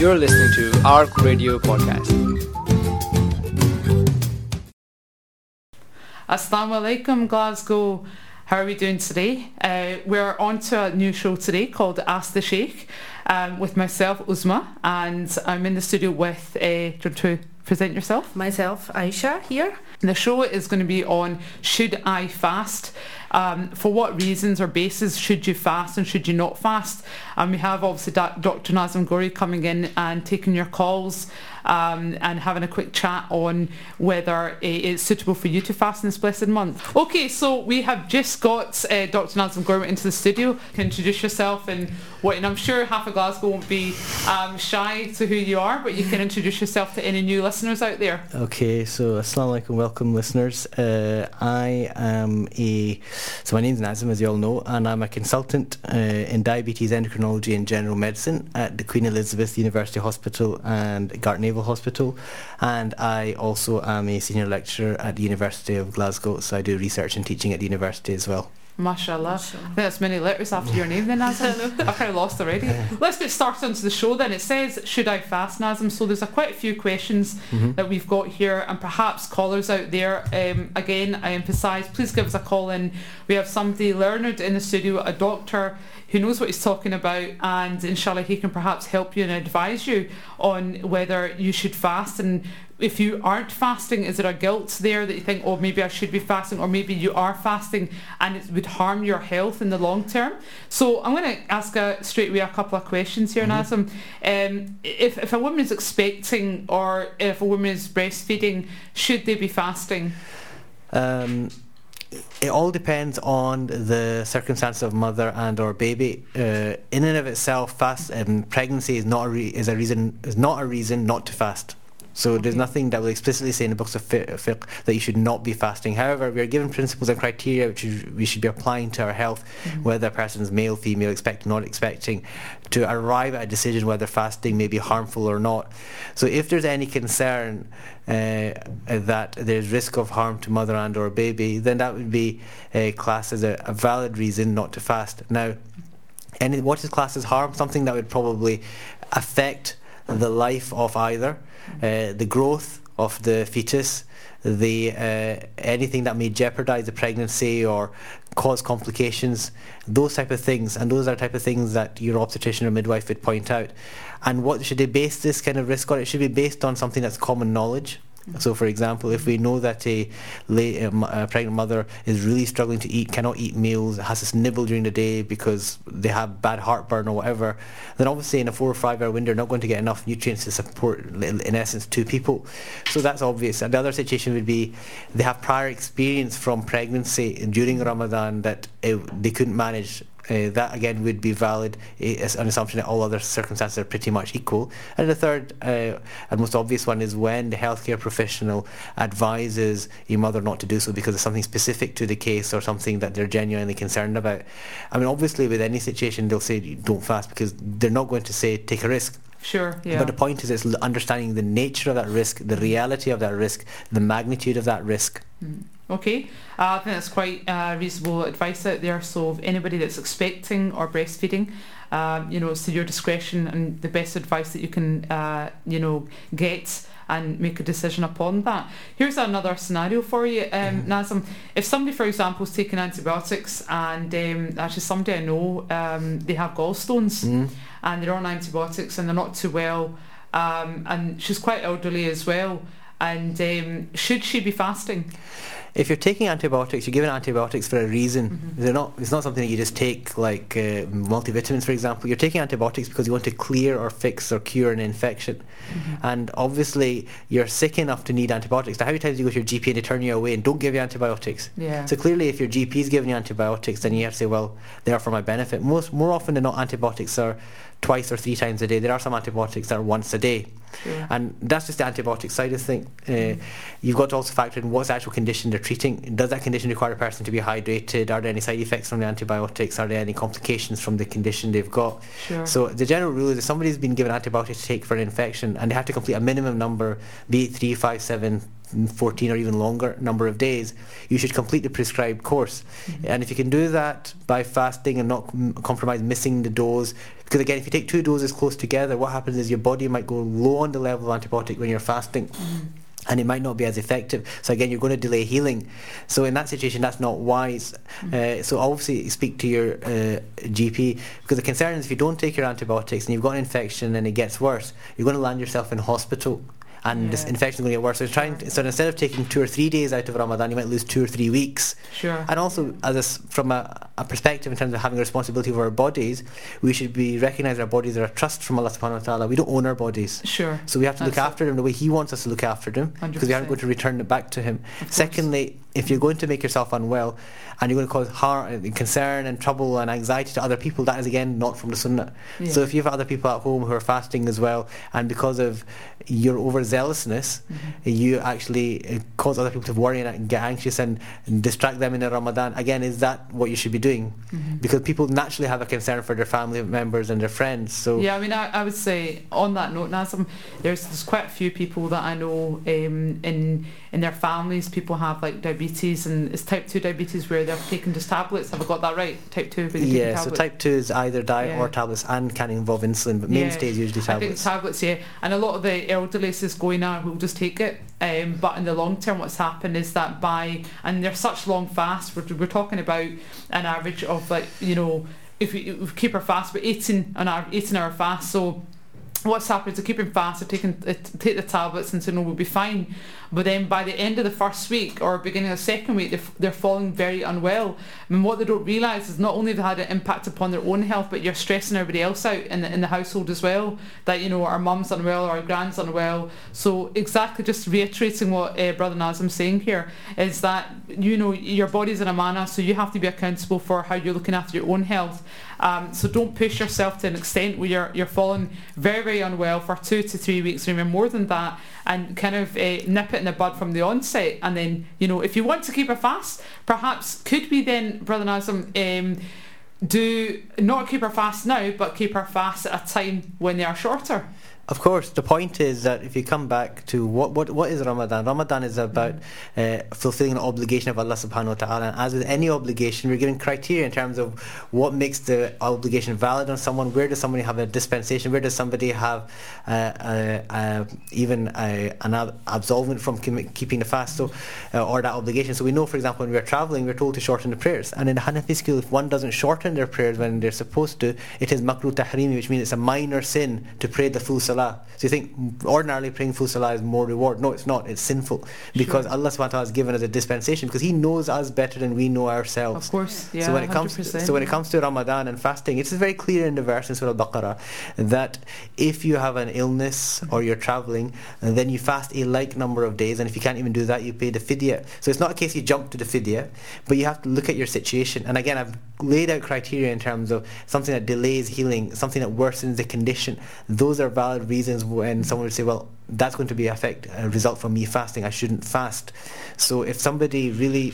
You're listening to ARC Radio Podcast. Assalamu alaikum, Glasgow. How are we doing today? Uh, we're on to a new show today called Ask the Sheikh um, with myself, Uzma, and I'm in the studio with, uh, do you want to present yourself? Myself, Aisha, here. The show is going to be on should I fast? Um, for what reasons or basis should you fast and should you not fast? And we have obviously Dr. Nazim Gori coming in and taking your calls um, and having a quick chat on whether it's suitable for you to fast in this blessed month. Okay, so we have just got uh, Dr. Nazim Gori into the studio. Can introduce yourself and what, and I'm sure half of Glasgow won't be um, shy to who you are, but you can introduce yourself to any new listeners out there. Okay, so assalamu alaikum, welcome listeners. Uh, I am a, so my name is Nazim as you all know, and I'm a consultant uh, in diabetes endocrinology and general medicine at the Queen Elizabeth University Hospital and Gartnavel Naval Hospital, and I also am a senior lecturer at the University of Glasgow, so I do research and teaching at the university as well. Mashallah. I think that's many letters after your name then, Nazim. I've kind of lost already. Let's get started onto the show then. It says, should I fast, Nazim? So there's a quite a few questions mm-hmm. that we've got here and perhaps callers out there. Um, again, I emphasise, please give us a call in. We have somebody learned in the studio, a doctor who knows what he's talking about and inshallah he can perhaps help you and advise you on whether you should fast and if you aren't fasting is there a guilt there that you think oh maybe I should be fasting or maybe you are fasting and it would harm your health in the long term so I'm going to ask a, straight away a couple of questions here mm-hmm. Nazim um, if, if a woman is expecting or if a woman is breastfeeding should they be fasting um it all depends on the circumstances of mother and or baby. Uh, in and of itself, fast um, pregnancy is not a re- is a reason is not a reason not to fast. So okay. there's nothing that will explicitly say in the books of fiqh that you should not be fasting. However, we are given principles and criteria which we should be applying to our health, mm-hmm. whether a person is male, female, expecting, not expecting, to arrive at a decision whether fasting may be harmful or not. So if there's any concern uh, that there's risk of harm to mother and or baby, then that would be uh, classed as a, a valid reason not to fast. Now, and what is classed as harm? Something that would probably affect the life of either uh, the growth of the fetus, the uh, anything that may jeopardize the pregnancy or cause complications, those type of things, and those are the type of things that your obstetrician or midwife would point out. And what should they base this kind of risk on? It should be based on something that's common knowledge. So, for example, if we know that a, lay, a, pregnant mother is really struggling to eat, cannot eat meals, has to nibble during the day because they have bad heartburn or whatever, then obviously in a four or five hour window, not going to get enough nutrients to support, in essence, two people. So that's obvious. And the other situation would be they have prior experience from pregnancy during Ramadan that it, they couldn't manage uh, that again would be valid as an assumption that all other circumstances are pretty much equal. And the third uh, and most obvious one is when the healthcare professional advises a mother not to do so because of something specific to the case or something that they're genuinely concerned about. I mean, obviously, with any situation, they'll say don't fast because they're not going to say take a risk. Sure, yeah. But the point is, it's understanding the nature of that risk, the reality of that risk, the magnitude of that risk. Mm. Okay, uh, I think that's quite uh, reasonable advice out there. So, if anybody that's expecting or breastfeeding, uh, you know, it's to your discretion and the best advice that you can, uh, you know, get and make a decision upon that. Here's another scenario for you, um, mm-hmm. Nazim. If somebody, for example, is taking antibiotics and um, actually somebody I know, um, they have gallstones mm. and they're on antibiotics and they're not too well, um, and she's quite elderly as well, and um, should she be fasting? If you're taking antibiotics, you're given antibiotics for a reason. Mm-hmm. They're not. It's not something that you just take like uh, multivitamins, for example. You're taking antibiotics because you want to clear or fix or cure an infection. Mm-hmm. And obviously, you're sick enough to need antibiotics. Now, how many times do you go to your GP and they turn you away and don't give you antibiotics? Yeah. So clearly, if your GP is giving you antibiotics, then you have to say, well, they are for my benefit. Most more often than not, antibiotics are twice or three times a day. There are some antibiotics that are once a day. Sure. And that's just the antibiotic side of things. Uh, mm. You've got to also factor in what's the actual condition they're treating. Does that condition require a person to be hydrated? Are there any side effects from the antibiotics? Are there any complications from the condition they've got? Sure. So the general rule is if somebody's been given antibiotics to take for an infection and they have to complete a minimum number, be it three, five, seven, 14 or even longer number of days, you should complete the prescribed course. Mm-hmm. And if you can do that by fasting and not compromise missing the dose, because again, if you take two doses close together, what happens is your body might go low on the level of antibiotic when you're fasting. Mm-hmm and it might not be as effective. So again, you're going to delay healing. So in that situation, that's not wise. Mm-hmm. Uh, so obviously, speak to your uh, GP because the concern is if you don't take your antibiotics and you've got an infection and it gets worse, you're going to land yourself in hospital and yeah. this infection is going to get worse. So, trying to, so instead of taking two or three days out of Ramadan, you might lose two or three weeks. Sure. And also, as a, from a, a, perspective in terms of having a responsibility for our bodies, we should be recognise our bodies are a trust from Allah Subhanahu wa Taala. We don't own our bodies. Sure. So we have to That's look after them the way He wants us to look after them because we aren't going to return it back to Him. Secondly, if you're going to make yourself unwell and you're going to cause harm and concern and trouble and anxiety to other people, that is again not from the Sunnah. Yeah. So if you have other people at home who are fasting as well, and because of your overzealousness, mm-hmm. you actually uh, cause other people to worry and get anxious and, and distract them in the Ramadan, again, is that what you should be doing? Mm-hmm. Because people naturally have a concern for their family members and their friends. So yeah, I mean, I, I would say on that note, Nazim, there's there's quite a few people that I know um, in in their families, people have like diabetes, and it's type 2 diabetes where they're taking just tablets. Have I got that right? Type 2? Yeah, so type 2 is either diet yeah. or tablets and can involve insulin, but mainstay yeah. is usually tablets. I think tablets, yeah. And a lot of the elderly is going out who'll just take it. Um, but in the long term, what's happened is that by, and they're such long fasts, we're, we're talking about an average of like, you know, if we, if we keep our fast, but 18 an hour, 18 hour fast, so what's happened is they keep him fast, they're taking, uh, take the tablets and saying, no, we'll be fine. But then by the end of the first week or beginning of the second week, they're, they're falling very unwell. I mean, what they don't realise is not only have had an impact upon their own health, but you're stressing everybody else out in the, in the household as well. That, you know, our mum's unwell or our grand's unwell. So exactly just reiterating what uh, Brother Nazim's saying here is that, you know, your body's an amanah, so you have to be accountable for how you're looking after your own health. Um, so don't push yourself to an extent where you're, you're falling very, very unwell for two to three weeks, even more than that, and kind of uh, nip it in the bud from the onset. And then, you know, if you want to keep a fast, perhaps could we then, Brother Nazim, um, do not keep our fast now, but keep our fast at a time when they are shorter? Of course, the point is that if you come back to what what, what is Ramadan? Ramadan is about uh, fulfilling an obligation of Allah Subhanahu wa Taala. And as with any obligation, we're given criteria in terms of what makes the obligation valid on someone. Where does somebody have a dispensation? Where does somebody have uh, uh, uh even an absolvement from keeping the fast? So, uh, or that obligation. So we know, for example, when we're traveling, we're told to shorten the prayers. And in the Hanafi school, if one doesn't shorten their prayers when they're supposed to, it is makruh tahrimi, which means it's a minor sin to pray the full salah salah. So you think ordinarily praying full salah is more reward. No, it's not. It's sinful. Because sure. Allah subhanahu wa ta'ala has given us a dispensation because He knows us better than we know ourselves. Of course, yeah. So when it comes so when it comes to Ramadan and fasting, it's very clear in the verse in Surah Al-Baqarah that if you have an illness or you're traveling, then you fast a like number of days, and if you can't even do that, you pay the fidya. So it's not a case you jump to the fidya, but you have to look at your situation. And again, I've laid out criteria in terms of something that delays healing, something that worsens the condition. Those are valid reasons when someone would say, well, that's going to be effect a result from me fasting. I shouldn't fast. So if somebody really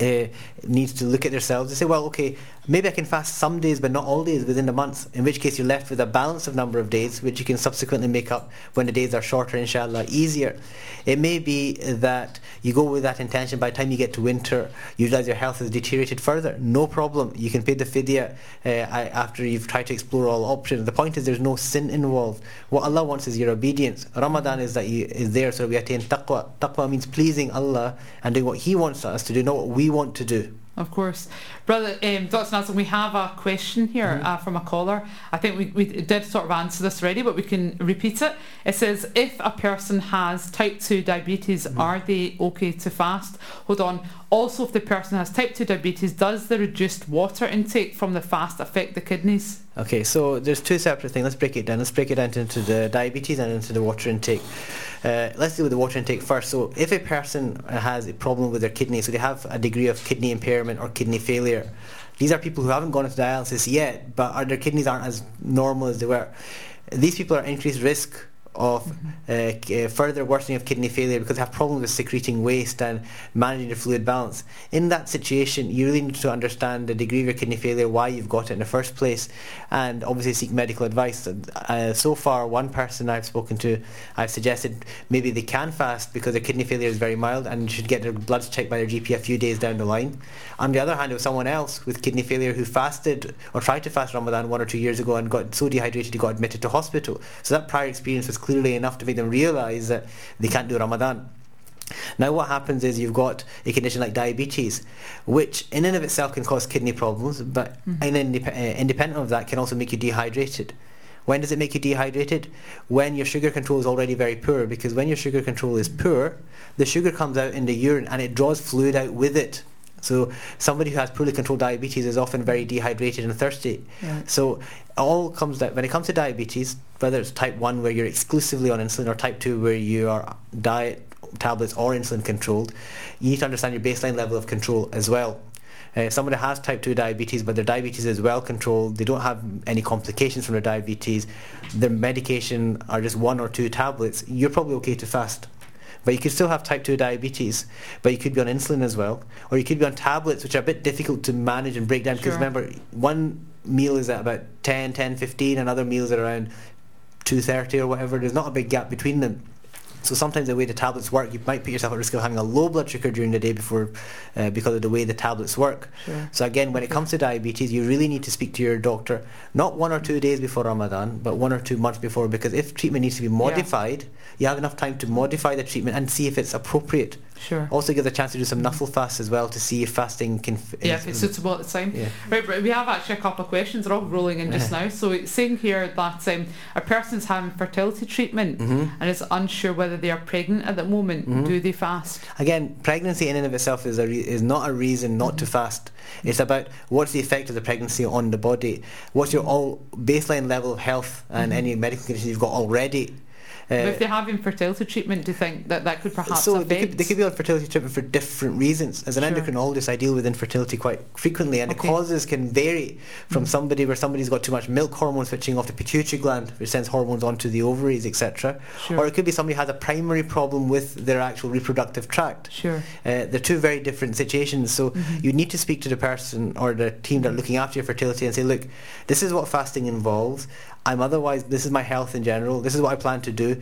uh, needs to look at themselves and say, well, okay, maybe I can fast some days but not all days within the month, in which case you're left with a balance of number of days, which you can subsequently make up when the days are shorter, inshallah, easier. It may be that you go with that intention by the time you get to winter, you realize your health has deteriorated further. No problem. You can pay the fidya uh, after you've tried to explore all options. The point is there's no sin involved. What Allah wants is your obedience. Ramadan is that you, is there so we attain taqwa. Taqwa means pleasing Allah and doing what He wants us to do, not what we want to do. Of course. Brother um, Dr. Nelson, we have a question here mm-hmm. uh, from a caller. I think we, we did sort of answer this already, but we can repeat it. It says, if a person has type 2 diabetes, mm-hmm. are they okay to fast? Hold on. Also, if the person has type 2 diabetes, does the reduced water intake from the fast affect the kidneys? Okay, so there's two separate things. Let's break it down. Let's break it down into the diabetes and into the water intake. Uh, let's deal with the water intake first. So, if a person has a problem with their kidney, so they have a degree of kidney impairment or kidney failure, these are people who haven't gone into dialysis yet, but their kidneys aren't as normal as they were. These people are increased risk of uh, uh, further worsening of kidney failure because they have problems with secreting waste and managing their fluid balance. In that situation, you really need to understand the degree of your kidney failure, why you've got it in the first place, and obviously seek medical advice. Uh, so far, one person I've spoken to, I've suggested maybe they can fast because their kidney failure is very mild and should get their bloods checked by their GP a few days down the line. On the other hand, there was someone else with kidney failure who fasted or tried to fast Ramadan one or two years ago and got so dehydrated he got admitted to hospital. So that prior experience was clearly enough to make them realise that they can't do Ramadan. Now what happens is you've got a condition like diabetes, which in and of itself can cause kidney problems, but Mhm. in indep- uh, independent of that can also make you dehydrated. When does it make you dehydrated? When your sugar control is already very poor, because when your sugar control is poor, the sugar comes out in the urine and it draws fluid out with it. So somebody who has poorly controlled diabetes is often very dehydrated and thirsty. Yeah. So all comes down when it comes to diabetes, whether it's type one where you're exclusively on insulin or type two where you are diet tablets or insulin controlled, you need to understand your baseline level of control as well. Uh, if somebody has type 2 diabetes but their diabetes is well controlled, they don't have any complications from their diabetes, their medication are just one or two tablets, you're probably okay to fast. But you could still have type 2 diabetes, but you could be on insulin as well, or you could be on tablets which are a bit difficult to manage and break down because Sure. remember, one meal is at about 10, 10, 15, and other meals are around 230 or whatever. There's not a big gap between them. So sometimes the way the tablets work, you might put yourself at risk of having a low blood sugar during the day before, uh, because of the way the tablets work. Sure. So again, when it comes to diabetes, you really need to speak to your doctor, not one or two days before Ramadan, but one or two months before, because if treatment needs to be modified, you have enough time to modify the treatment and see if it's appropriate. Sure. Also gives a chance to do some nafl fasts as well to see if fasting can. F- Yeah, if it's suitable at the time. yeah. Right, but we have actually a couple of questions. They're all rolling in just now. So it's saying here that um, a person's having fertility treatment Mhm. and is unsure whether they are pregnant at the moment. Mhm. Do they fast? Again, pregnancy in and of itself is a re- is not a reason not to fast. It's about what's the effect of the pregnancy on the body, what's your all baseline level of health and Mhm. any medical conditions you've got already. But Uh, if they're having fertility treatment, do you think that that could perhaps so affect? they could, they could be on fertility treatment for different reasons. As an Sure. endocrinologist, I deal with infertility quite frequently, and Okay. the causes can vary from Mhm. somebody where somebody's got too much milk hormone switching off the pituitary gland, which sends hormones onto the ovaries, etc. Sure. Or it could be somebody has a primary problem with their actual reproductive tract. Sure. Uh, they're two very different situations. So Mhm. you need to speak to the person or the team that are looking after your fertility and say, look, this is what fasting involves. I'm otherwise, this is my health in general. This is what I plan to do.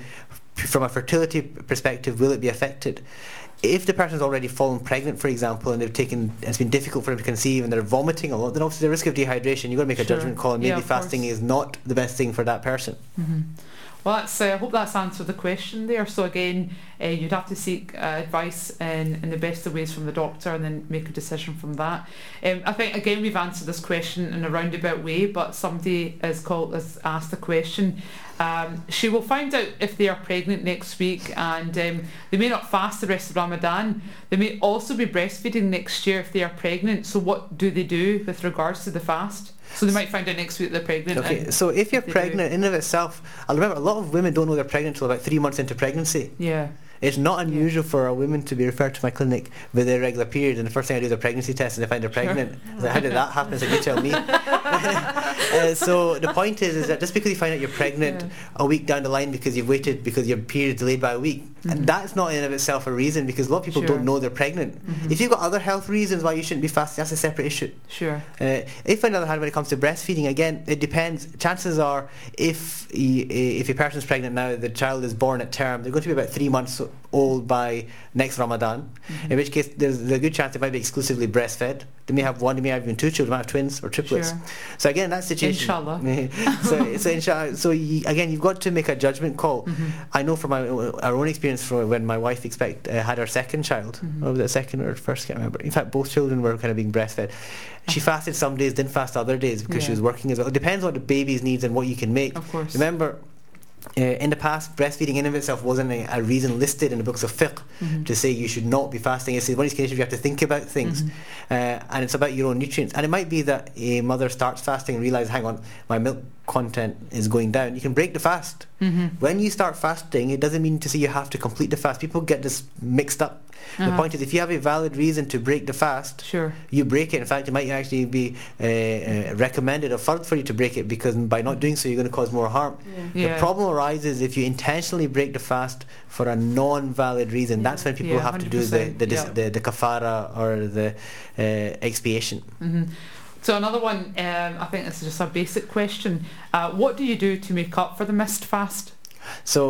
From a fertility perspective, will it be affected? If the person's already fallen pregnant, for example, and they've taken, it's been difficult for them to conceive and they're vomiting a lot, then obviously the risk of dehydration, you've got to make a Sure. judgment call and maybe of fasting course. is not the best thing for that person. hmm Well, that's, uh, I hope that's answered the question there. So again, uh, you'd have to seek uh, advice in, in the best of ways from the doctor and then make a decision from that. Um, I think again we've answered this question in a roundabout way, but somebody has called has asked the question. Um, she will find out if they are pregnant next week, and um, they may not fast the rest of Ramadan. They may also be breastfeeding next year if they are pregnant. So what do they do with regards to the fast? So they might find out next week they're pregnant. Okay, so if you're they do- pregnant, in and of itself, I remember a lot of women don't know they're pregnant until about three months into pregnancy. yeah. It's not unusual for a woman to be referred to my clinic with irregular periods, and the first thing I do is a pregnancy test, and I find they're pregnant. I say, How did that happen? So you tell me. uh, so the point is, is that just because you find out you're pregnant Yeah. a week down the line because you've waited because your period delayed by a week, Mhm. and that's not in and of itself a reason because a lot of people Sure. don't know they're pregnant. Mhm. If you've got other health reasons why you shouldn't be fasting, that's a separate issue. Sure. Uh, if on the other hand, when it comes to breastfeeding, again, it depends. Chances are, if if a person's pregnant now, the child is born at term, they're going to be about three months old by next Ramadan. Mhm. In which case, there's, a good chance they might be exclusively breastfed. They may have one, they may have even two children, they might have twins or triplets. Sure. So again, in that situation, Inshallah. so, so inshallah, so you, again, you've got to make a judgment call. Mhm. I know from my, our own experience from when my wife expect uh, had her second child, Mhm. or was it second or first? Can't remember. In fact, both children were kind of being breastfed. She fasted some days, didn't fast other days because she was working as well. It depends on the baby's needs and what you can make. Of course. Remember, uh, in the past, breastfeeding in and of itself wasn't a, a reason listed in the books of fiqh Mhm. to say you should not be fasting. It's one of these conditions you have to think about things, Mhm. uh, and it's about your own nutrients. And it might be that a mother starts fasting and realizes, hang on, my milk content is going down. You can break the fast. Mhm. When you start fasting, it doesn't mean to say you have to complete the fast. People get this mixed up. The Uh-huh. point is, if you have a valid reason to break the fast, Sure. you break it. In fact, it might actually be uh, uh, recommended or fard for you to break it because by not doing so, you're going to cause more harm. Yeah. The problem arises if you intentionally break the fast for a non-valid reason. That's when people Yeah, have to do the the, dis- yeah. the the kafara or the uh, expiation. hmm So another one, um, I think this is just a basic question. Uh, what do you do to make up for the missed fast? So,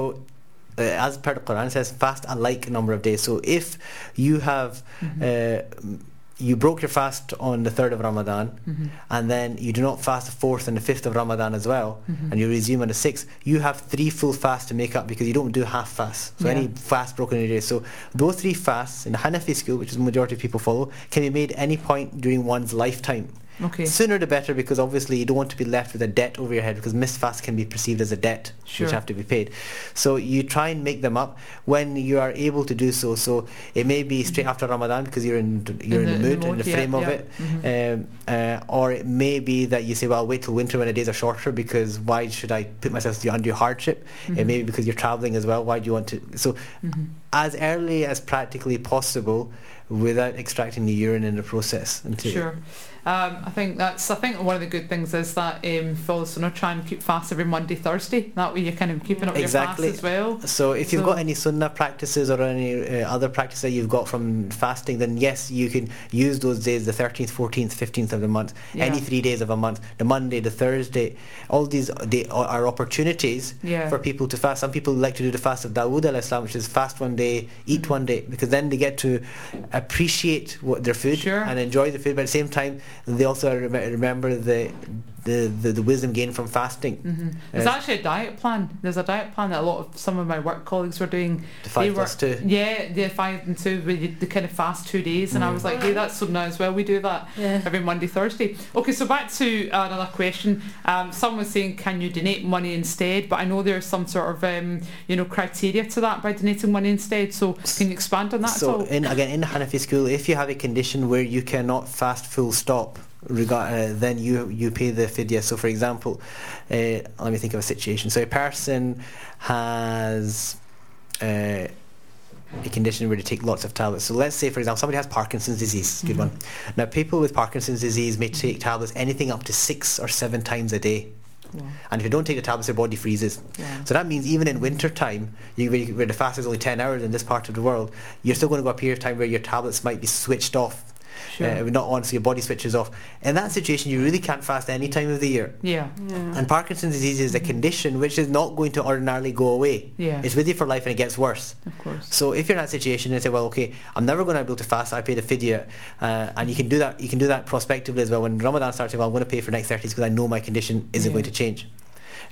as per the Quran, it says fast a like number of days. So, if you have Mm-hmm. uh, you broke your fast on the third of Ramadan, hmm and then you do not fast the fourth and the fifth of Ramadan as well, Mhm. and you resume on the sixth, you have three full fasts to make up because you don't do half fasts. So Yeah. any fast broken in a day. So those three fasts in the Hanafi school, which is the majority of people follow, can be made any point during one's lifetime. Okay. Sooner the better because obviously you don't want to be left with a debt over your head because missed fast can be perceived as a debt Sure. which have to be paid. So you try and make them up when you are able to do so. So it may be straight after Ramadan because you're in you're in, the, mood, in the yeah, frame of yeah. it. Mhm. Um, uh, or it may be that you say, well, I'll wait till winter when the days are shorter because why should I put myself through undue hardship? It Mhm. may be because you're traveling as well. Why do you want to? So Mhm. as early as practically possible without extracting the urine in the process. Sure. Um, I think that's. I think one of the good things is that um, follow Sunnah try and keep fast every Monday, Thursday. That way you're kind of keeping up Exactly. your fast as well. So if you've got any sunnah practices or any uh, other practice that you've got from fasting, then yes, you can use those days, the 13th, 14th, 15th of the month, Yeah. any three days of a month, the Monday, the Thursday, all these they are opportunities Yeah. for people to fast. Some people like to do the fast of Dawood al-Islam, which is fast one day, eat Mm-hmm. one day, because then they get to appreciate what their food Sure. and enjoy the food, but at the same time, they also remember the, the, the, the wisdom gained from fasting. hmm There's Yes. actually a diet plan. There's a diet plan that a lot of some of my work colleagues were doing. The five they were, plus two. Yeah, the five and two. where you- They kind of fast two days, and I Mm. was like, hey, that's Sunnah as well. We do that Yeah. every Monday, Thursday. Okay, so back to another question. Um, someone was saying, can you donate money instead? But I know there's some sort of um, you know criteria to that by donating money instead. So can you expand on that at So all? in, again, in the Hanafi school, if you have a condition where you cannot fast full stop, regard, uh, then you you pay the fidya. So for example, uh, let me think of a situation. So a person has uh, a condition where they take lots of tablets. So let's say, for example, somebody has Parkinson's disease. Good Mhm. one. Now, people with Parkinson's disease may take tablets anything up to six or seven times a day. Wow. And if you don't take the tablets, your body freezes. Wow. So that means even in winter time, you- where the fast is only 10 hours in this part of the world, you're still going to go a period of time where your tablets might be switched off, Sure. uh, not on, so your body switches off. In that situation, you really can't fast any time of the year. yeah. Yeah. And Parkinson's disease is a condition which is not going to ordinarily go away. Yeah. It's with you for life and it gets worse. Of course. So if you're in that situation and say, well, okay, I'm never going to be able to fast. I pay the fidya, uh, and you can do that. You can do that prospectively as well. When Ramadan starts, well, I'm going to pay for the next 30 days because I know my condition isn't Yeah. going to change.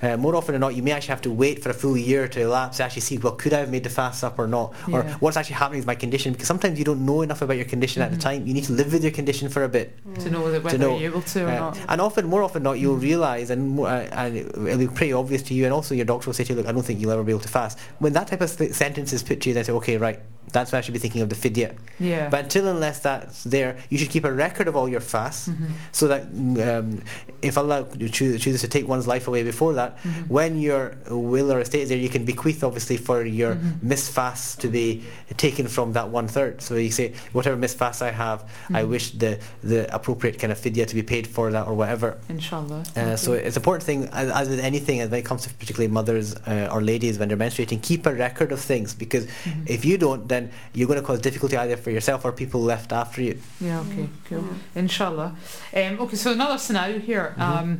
Uh, more often than not, you may actually have to wait for a full year to elapse to actually see, well, could I have made the fast up or not? Or what's actually happening with my condition? Because sometimes you don't know enough about your condition at the Mhm. time. You need to live with your condition for a bit. To know whether, whether know, you're able to or Uh, not. and often, more often than not, you'll Mhm. realise, and, more, uh, and it'll be pretty obvious to you, and also your doctor will say to you, look, I don't think you'll ever be able to fast. When that type of th- sentence is put to you, they say, okay, right, that's when I should be thinking of the fidya. Yeah. But until unless that's there, you should keep a record of all your fasts, Mhm. so that um, if Allah chooses, chooses to take one's life away before that, Mhm. when your will or estate is there, you can bequeath obviously for your Mhm. missed fasts to be taken from that one third. So you say, whatever missed fasts I have, I Mhm. wish the, the appropriate kind of fidya to be paid for that or whatever. Inshallah. Uh, so it's an important thing, as, as with anything, when it comes to particularly mothers uh, or ladies when they're menstruating, keep a record of things because Mhm. if you don't, then you're going to cause difficulty either for yourself or people left after you. Yeah, okay, cool. Yeah. Inshallah. Um, okay, so another scenario here. Mhm. Um,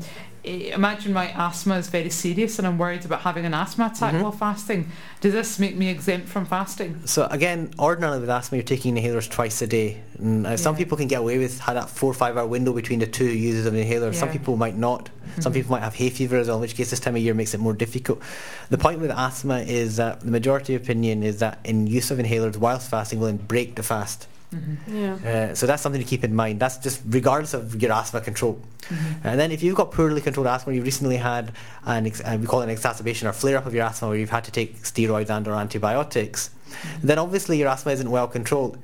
imagine my asthma is very serious and I'm worried about having an asthma attack Mhm. while fasting. Does this make me exempt from fasting? So again, ordinarily with asthma, you're taking inhalers twice a day. And, uh, some people can get away with that four or five hour window between the two uses of an inhaler. Some people might not. Some Mhm. people might have hay fever as well, in which case this time of year makes it more difficult. The point with asthma is that the majority opinion is that in use of inhalers whilst fasting will break the fast. Mhm. Yeah. Uh, so that's something to keep in mind. That's just regardless of your asthma control. Mhm. And then if you've got poorly controlled asthma, you've recently had an ex- uh, we call it an exacerbation or flare up of your asthma where you've had to take steroids and or antibiotics, then obviously your asthma isn't well controlled.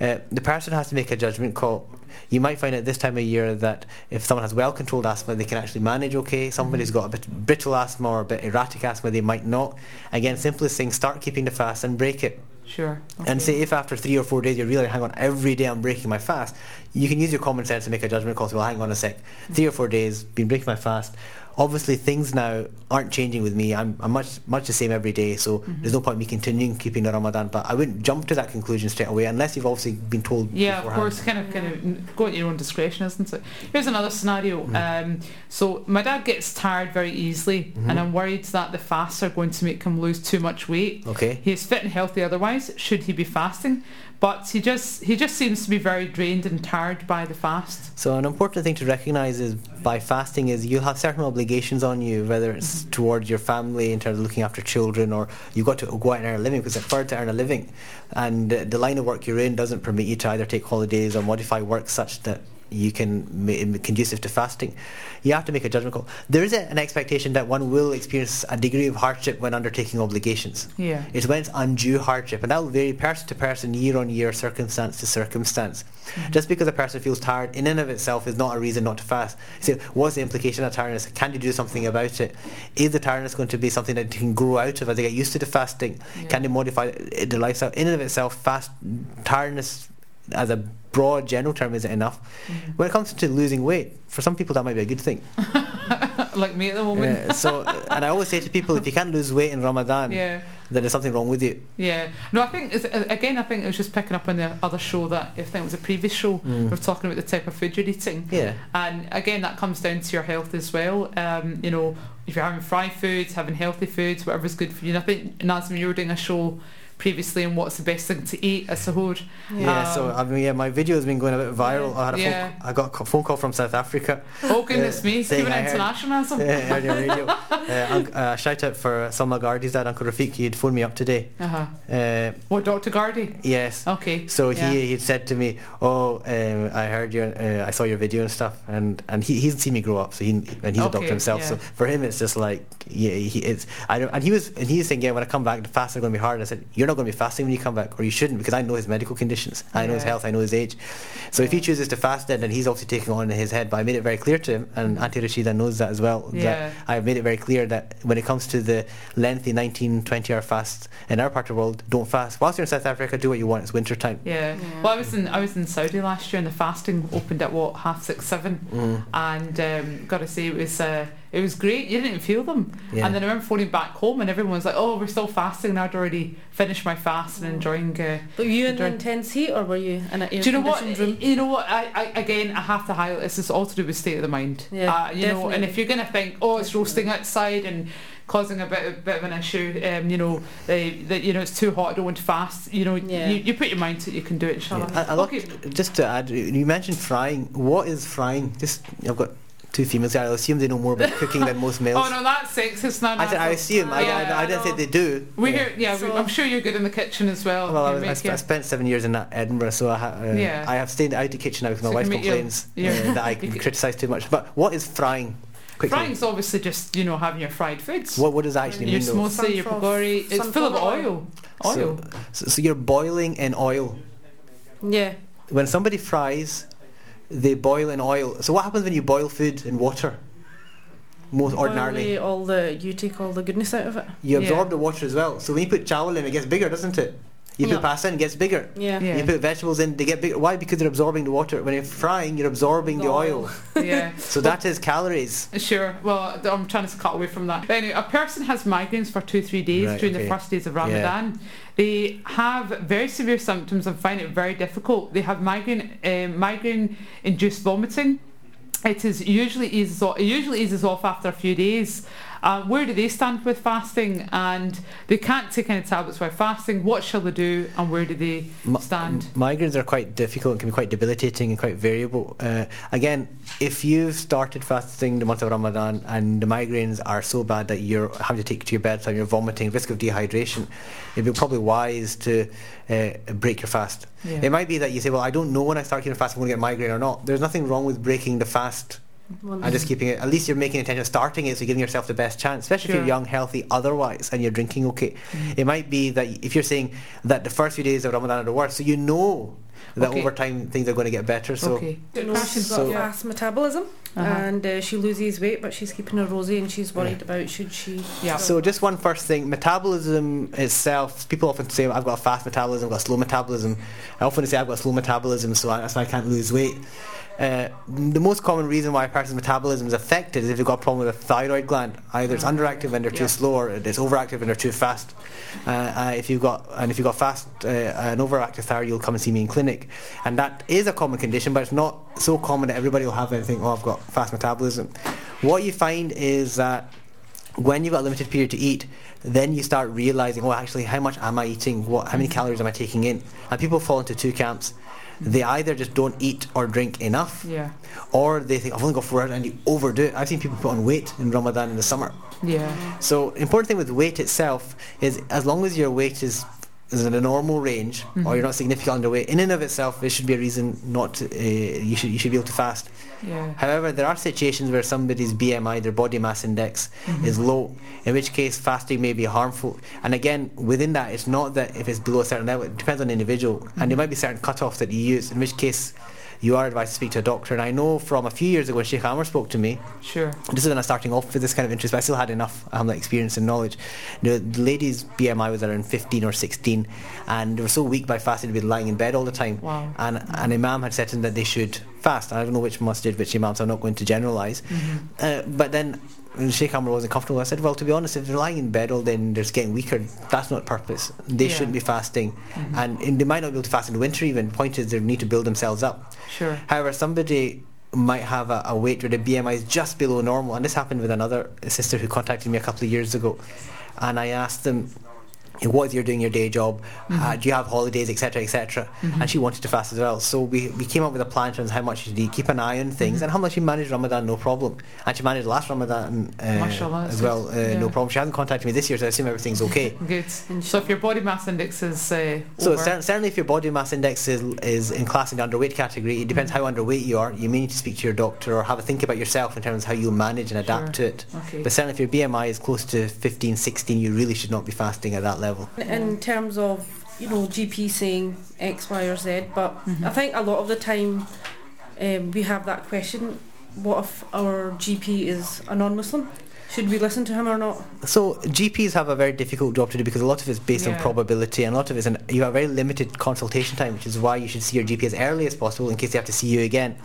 Uh, the person has to make a judgment call. You might find at this time of year that if someone has well controlled asthma, they can actually manage okay. Somebody's got a bit brittle asthma or a bit erratic asthma, they might not. Again, simplest thing, start keeping the fast and break it. Sure. And say if after three or four days you realize, hang on, every day I'm breaking my fast, you can use your common sense to make a judgment call. Well, hang on a sec, three or four days, been breaking my fast. Obviously, things now aren't changing with me. I'm, I'm much much the same every day, so Mm-hmm. there's no point in me continuing keeping the Ramadan. But I wouldn't jump to that conclusion straight away unless you've obviously been told. Yeah, of course, kind of, kind of go at your own discretion, isn't it? Here's another scenario. Mm. Um, so my dad gets tired very easily, Mhm. and I'm worried that the fasts are going to make him lose too much weight. Okay. He is fit and healthy otherwise. Should he be fasting? But he just he just seems to be very drained and tired by the fast. So an important thing to recognise is by fasting is you have certain obligations on you, whether it's Mm-hmm. towards your family in terms of looking after children, or you've got to go out and earn a living because it's hard to earn a living, and uh, the line of work you're in doesn't permit you to either take holidays or modify work such that you can make it conducive to fasting. You have to make a judgment call. There is a, an expectation that one will experience a degree of hardship when undertaking obligations. Yeah. It's when it's undue hardship, and that will vary person to person, year on year, circumstance to circumstance. Mm-hmm. Just because a person feels tired in and of itself is not a reason not to fast. So, what's the implication of tiredness? Can you do something about it? Is the tiredness going to be something that you can grow out of as they get used to the fasting? Yeah. Can they modify the lifestyle? In and of itself, fast tiredness as a broad general term isn't enough. Mm-hmm. When it comes to losing weight, for some people that might be a good thing. like me at the moment. Uh, so, and I always say to people, if you can't lose weight in Ramadan, yeah. then there's something wrong with you. Yeah. No, I think uh, again, I think it was just picking up on the other show that I think it was a previous show. Mm. We were talking about the type of food you're eating. Yeah. And again, that comes down to your health as well. Um, you know, if you're having fried foods, having healthy foods, whatever's good for you. And I think Nazim, you were doing a show previously and what's the best thing to eat at sahur. Yeah, so Um, I mean, yeah, my video has been going a bit viral. I had a Yeah. phone, I got a phone call from South Africa. Oh goodness me, saying heard- internationalism. Yeah, on your radio. uh, uh, shout out for Salma Gardi's dad, Uncle Rafiq. He'd phoned me up today. Uh-huh. Uh, What, Dr. Gardy? yes. Okay. So yeah. he he'd said to me, "Oh, um, I heard you. uh, I saw your video and stuff," and and he he's seen me grow up, so he and he's a doctor himself. So for him, it's just like yeah, he, it's I don't, and he was and he was saying, "Yeah, when I come back, the fasts are going to be hard." And I said, "You're not going to be fasting when you come back, or you shouldn't, because I know his medical conditions, I know his health, I know his age. So if he chooses to fast, then then he's obviously taking on in his head. But I made it very clear to him, and Auntie Rashida knows that as well. Yeah. That I have made it very clear that when it comes to the lengthy 19, 20 hour fasts in our part of the world, don't fast. Whilst you're in South Africa, do what you want. It's winter time. Yeah. Yeah. Well, I was in I was in Saudi last year, and the fasting opened at what half six, seven, Mm. and um, got to say it was uh, it was great. You didn't even feel them. Yeah. And then I remember phoning back home, and everyone was like, "Oh, we're still fasting." And I'd already finished my fast and enjoying. Uh, But were you in Enjoy- intense heat or were you in an air do you know what? room? You know what? I, I again, I have to highlight this. Is all to do with state of the mind. Yeah, uh, you know, and if you're gonna think, "Oh, it's roasting outside," and causing a bit, a bit of an issue, um, you know, uh, that you know it's too hot, I don't want to fast. You know, Yeah. you, you put your mind to it, you can do it. Inshallah. I, I like- okay. just to add, you mentioned frying. What is frying? Just I've got two females here. I assume they know more about cooking than most males. Oh no, that's sexist. No, no, I said I assume. I, Yeah, I, I didn't say they do. We yeah. hear, yeah, we, So- I'm sure you're good in the kitchen as well. Well, I, I, make sp- I spent seven years in that Edinburgh, so I, ha- uh, Yeah. I have stayed out of the kitchen now because my So you wife can your- complains your- uh, that I you can can- criticise too much. But what is frying? Quickly. Frying's obviously just you know having your fried foods. What, what does that actually your mean though? samosa, your Sunflower- pakora. It's full of oil. oil. Oil. So, so, so you're boiling in oil. Yeah. When somebody fries, they boil in oil. So what happens when you boil food in water? Most Boil ordinarily, all the you take all the goodness out of it. you Yeah. absorb the water as well. So when you put chowel in, it gets bigger, doesn't it? You Yeah. put pasta in, it gets bigger. Yeah. Yeah. You put vegetables in, they get bigger. Why? Because they're absorbing the water. When you're frying, you're absorbing the, The oil. oil. yeah. So that is calories. Sure. Well, I'm trying to cut away from that. But anyway, a person has migraines for two, three days Right, during okay. the first days of Ramadan. They have very severe symptoms and find it very difficult. They have migraine, um, migraine-induced vomiting. It is usually eases off, it usually eases off after a few days. Uh, where do they stand with fasting? And they can't take any tablets while fasting. What shall they do? And where do they stand? Migraines are quite difficult and can be quite debilitating and quite variable. Uh, again, if you've started fasting the month of Ramadan and the migraines are so bad that you're having to take to your bedside, you're vomiting, risk of dehydration, it'd be probably wise to uh, break your fast. Yeah. It might be that you say, well, I don't know when I start a fast I'm going to get migraine or not. There's nothing wrong with breaking the fast Well, and just keeping it. At least you're making intention of starting it, so you're giving yourself the best chance, especially if you're young, healthy, otherwise, and you're drinking okay. It might be that if you're saying that the first few days of Ramadan are the worst, so you know that Okay. over time things are going to get better. So okay. You know, she's got So- fast metabolism Uh-huh. and uh, she loses weight, but she's keeping her roza and she's worried about should she. Yeah. So just one first thing, metabolism itself, people often say I've got a fast metabolism, I've got a slow metabolism. I often say I've got a slow metabolism so I, so I can't lose weight. Uh, the most common reason why a person's metabolism is affected is if they've got a problem with a thyroid gland. Either it's underactive and they're Yeah. too slow or it's overactive and they're too fast. Uh, uh, if you've got and if you've got fast uh, an overactive thyroid, you'll come and see me in clinic, and that is a common condition, but it's not so common that everybody will have it and think, oh, I've got fast metabolism. What you find is that when you've got a limited period to eat, then you start realizing, oh, actually, how much am I eating? What, how many calories am I taking in? And people fall into two camps. They either just don't eat or drink enough, Yeah. or they think I've only got four hours and you overdo it. I've seen people put on weight in Ramadan in the summer. Yeah. So important thing with weight itself is as long as your weight is is in a normal range or mm-hmm. you're not significantly underweight, in and of itself, it should be a reason not to, uh, you should you should be able to fast. Yeah. However, there are situations where somebody's BMI, their body mass index, mm-hmm. is low, in which case fasting may be harmful. And again, within that, it's not that if it's below a certain level, it depends on the individual. And there mm-hmm. might be certain cut-offs that you use, in which case you are advised to speak to a doctor. And I know from a few years ago when Sheikh Amr spoke to me, Sure. this is when I was starting off with this kind of interest, but I still had enough um, like experience and knowledge. The, the lady's BMI was around 15 or 16, and they were so weak by fasting they'd be lying in bed all the time. Wow. And an imam had said to them that they should fast. I don't know which masjid, which imam, so I'm not going to generalise. Uh, but then when Sheikh Amr wasn't comfortable, I said, well, to be honest, if they're lying in bed all day and they're getting weaker, that's not purpose. They Yeah. shouldn't be fasting. Mm-hmm. And, and they might not be able to fast in the winter even. Point is they need to build themselves up. Sure. However, somebody might have a, a weight where the BMI is just below normal, and this happened with another sister who contacted me a couple of years ago, and I asked them. What you're doing your day job? Uh, do you have holidays, etc., etc.? And she wanted to fast as well. So we, we came up with a plan in terms of how much you need, keep an eye on things, and how much you manage Ramadan, no problem. And she managed last Ramadan uh, as well, uh. Yeah. no problem. She hasn't contacted me this year, so I assume everything's okay. Good. So if your body mass index is uh, So cer- certainly, if your body mass index is, is in class in the underweight category, it depends how underweight you are. You may need to speak to your doctor or have a think about yourself in terms of how you manage and adapt Sure. to it. okay. But certainly, if your BMI is close to 15, 16, you really should not be fasting at that level. In terms of, you know, GP saying X, Y, or Z, but Mm-hmm. I think a lot of the time um, we have that question what if our GP is a non Muslim? Should we listen to him or not? So GPs have a very difficult job to do because a lot of it's based Yeah. on probability and a lot of it's an, you have very limited consultation time, which is why you should see your GP as early as possible in case they have to see you again.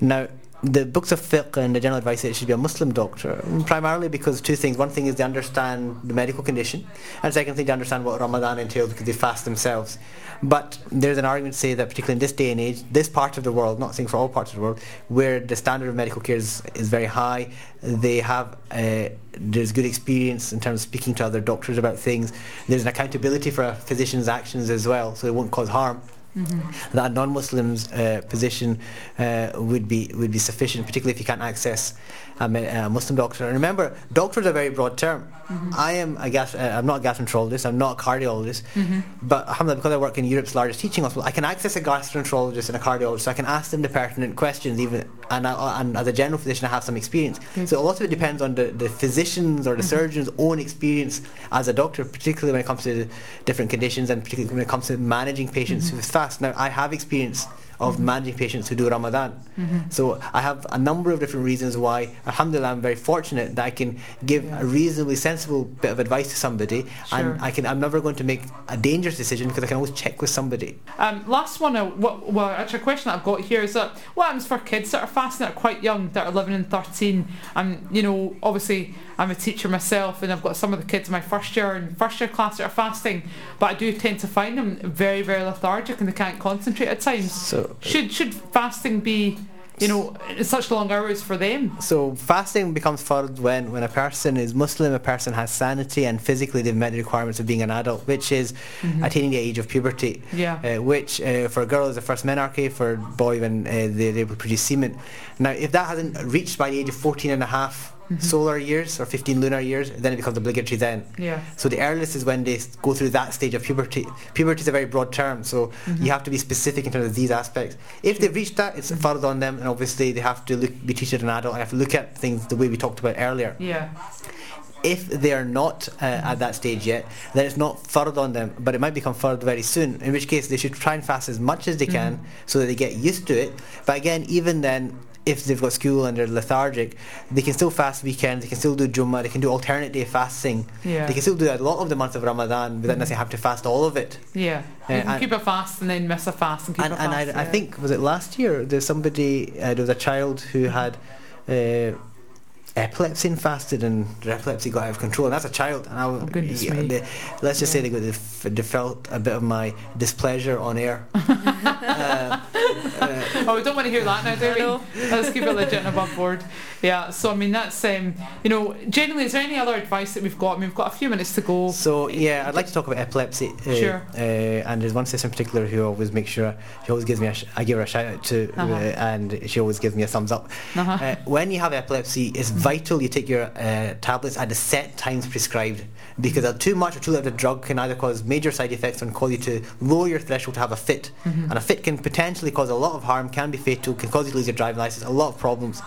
Now, the books of fiqh and the general advice that it should be a Muslim doctor, primarily because two things. One thing is they understand the medical condition, and second thing, they understand what Ramadan entails because they fast themselves. But there's an argument to say that, particularly in this day and age, this part of the world, not saying for all parts of the world, where the standard of medical care is, is very high, they have uh, there's good experience in terms of speaking to other doctors about things. There's an accountability for a physician's actions as well, so it won't cause harm that a non-Muslim's uh, position uh, would be would be sufficient, particularly if you can't access a, a Muslim doctor. And remember, doctor is a very broad term. I am a gas- uh, I'm not a gastroenterologist. I'm not a cardiologist. But alhamdulillah, because I work in Europe's largest teaching hospital, I can access a gastroenterologist and a cardiologist. So I can ask them the pertinent questions, even and, I, and as a general physician, I have some experience. So a lot of it depends on the, the physician's or the surgeon's own experience as a doctor, particularly when it comes to different conditions and particularly when it comes to managing patients with fast. Now, I have experience of managing patients who do Ramadan. So I have a number of different reasons why, alhamdulillah, I'm very fortunate that I can give a reasonably sensible bit of advice to somebody Sure. and I can, I'm never going to make a dangerous decision because I can always check with somebody. Um, last one, uh, what, well, actually, a question that I've got here is that what happens for kids that are fasting that are quite young, that are 11 and 13? And, you know, obviously, I'm a teacher myself, and I've got some of the kids in my first year and first year class that are fasting, but I do tend to find them very, very lethargic and they can't concentrate at times. So Should should fasting be, you know, such long hours for them? So fasting becomes fard when, when a person is Muslim, a person has sanity and physically they've met the requirements of being an adult, which is attaining the age of puberty. Yeah. Uh, which uh, for a girl is the first menarche, for a boy when uh, they're able to produce semen. Now if that hasn't reached by the age of 14 and a half Mm-hmm. solar years or 15 lunar years, then it becomes obligatory then. Yeah. So the earliest is when they go through that stage of puberty. Puberty is a very broad term, so mm-hmm. you have to be specific in terms of these aspects. If they've reached that, it's fard on them, and obviously they have to look, be treated an adult and have to look at things the way we talked about earlier. Yeah. if they are not uh, at that stage yet, then it's not fard on them, but it might become fard very soon. In which case, they should try and fast as much as they can mm-hmm. so that they get used to it. But again, even then, if they've got school and they're lethargic, they can still fast weekends. They can still do Jummah. They can do alternate day fasting. Yeah. They can still do a lot of the month of Ramadan without necessarily have to fast all of it. Yeah. Uh, You can and- keep a fast and then miss a fast and keep and, a fast. I, I yeah. think was it last year there's somebody uh, there was a child who had uh, epilepsy and fasted and their epilepsy got out of control and that's a child and I, Oh, goodness yeah, me. they- let's just Yeah. say they, got, they, felt a bit of my displeasure on air uh, uh, Oh, we don't want to hear that now, do I know. we? Let's keep it legit and above board. Yeah, so I mean, that's, um, you know, generally, is there any other advice that we've got? I mean, we've got a few minutes to go. So yeah, I'd like to talk about epilepsy. Uh, Sure. Uh, and there's one sister in particular who always makes sure she always gives me a sh- I give her a shout out to, Uh-huh. uh, and she always gives me a thumbs up. Uh-huh. Uh, when you have epilepsy, it's vital you take your uh, tablets at the set times prescribed because too much or too little of the drug can either cause major side effects and cause you to lower your threshold to have a fit, and a fit can potentially cause a lot of harm, can be fatal, can cause you to lose your driving license, a lot of problems.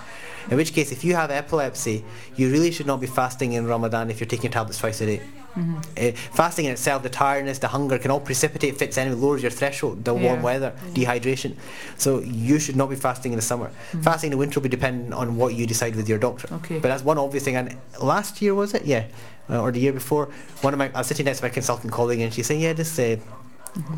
In which case, if you have epilepsy, you really should not be fasting in Ramadan if you're taking your tablets twice a day. Uh, fasting in itself, the tiredness, the hunger can all precipitate fits anyway, lowers your threshold, the warm Yeah. weather, dehydration. So you should not be fasting in the summer. Fasting in the winter will be dependent on what you decide with your doctor. Okay. But that's one obvious thing. And last year was it? Yeah, uh, or the year before, one of my I was sitting next to my consultant colleague, and she's saying, "Yeah, this." Uh,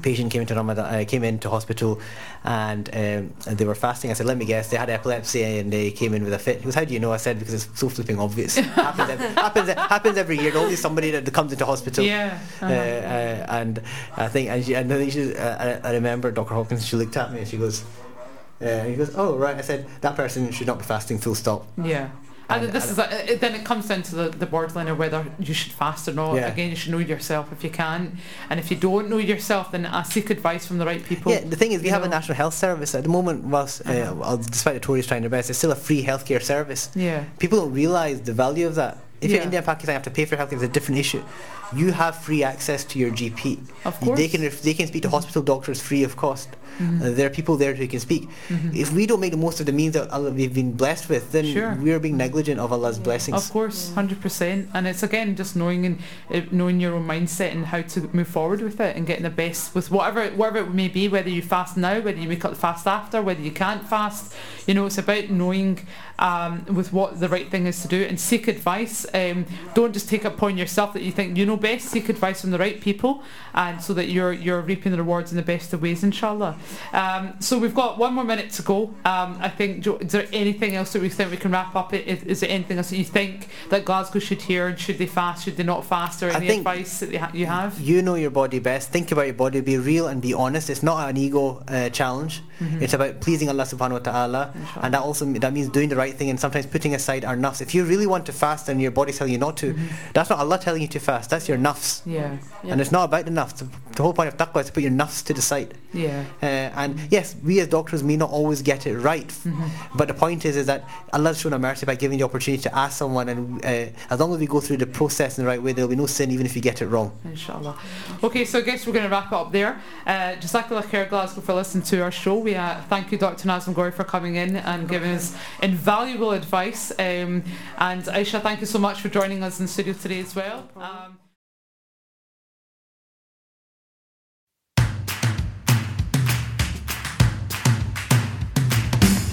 Patient came into Ramadan, uh, came into hospital, and um, they were fasting. I said, "Let me guess, they had epilepsy and they came in with a fit." He goes, "How do you know?" I said, "Because it's so flipping obvious. happens, ev- happens, happens every year. Always somebody that comes into hospital." yeah. Uh, uh-huh. uh, and I think, and, she, and I, she, uh, I, I remember Dr. Hawkins. She looked at me and she goes, uh, he goes, "Oh right." I said that person should not be fasting. Full stop. Yeah. And this is a, it, then it comes down to the, the borderline of whether you should fast or not. Yeah. Again, you should know yourself if you can, and if you don't know yourself, then uh, seek advice from the right people. Yeah, the thing is, we have a national health service at the moment. Whilst, uh, Uh-huh. well, despite the Tories trying their best, it's still a free healthcare service. Yeah. People don't realise the value of that. If Yeah. you're in India and Pakistan, you have to pay for healthcare. It's a different issue. You have free access to your GP. Of course, They can they can speak to hospital doctors free of cost. Mhm. Uh, there are people there who can speak. Mhm. If we don't make the most of the means that Allah, we've been blessed with, then Sure. we are being negligent of Allah's blessings. Of course, hundred percent, and it's again just knowing and uh, knowing your own mindset and how to move forward with it and getting the best with whatever whatever it may be. Whether you fast now, whether you wake up fast after, whether you can't fast, you know, it's about knowing um, with what the right thing is to do and seek advice. Um, don't just take upon yourself that you think you know best. Seek advice from the right people, and so that you're you're reaping the rewards in the best of ways, inshallah. Um, so we've got one more minute to go. Um, I think. Jo- Is there anything else that we think we can wrap up? Is, is there anything else that you think that Glasgow should hear? And should they fast? Should they not fast? Or any advice that they ha- you have? You know your body best. Think about your body. Be real and be honest. It's not an ego uh, challenge. It's about pleasing Allah Subhanahu wa Taala, Inshallah. and that also that means doing the right thing and sometimes putting aside our nafs. If you really want to fast and your body's telling you not to, that's not Allah telling you to fast. That's your nafs, Yeah, and it's not about the nafs. The, the whole point of taqwa is to put your nafs to the side. yeah, Uh, and yes, we as doctors may not always get it right, but the point is, is that Allah's shown a mercy by giving the opportunity to ask someone, and uh, as long as we go through the process in the right way, there'll be no sin, even if you get it wrong. inshallah. Okay, so I guess we're going to wrap it up there. Uh, Jazakallah khair Glasgow for listening to our show. We uh, thank you, Dr. Nazim Gori, for coming in and giving us invaluable advice. Um, and Aisha, thank you so much for joining us in studio today as well. Um,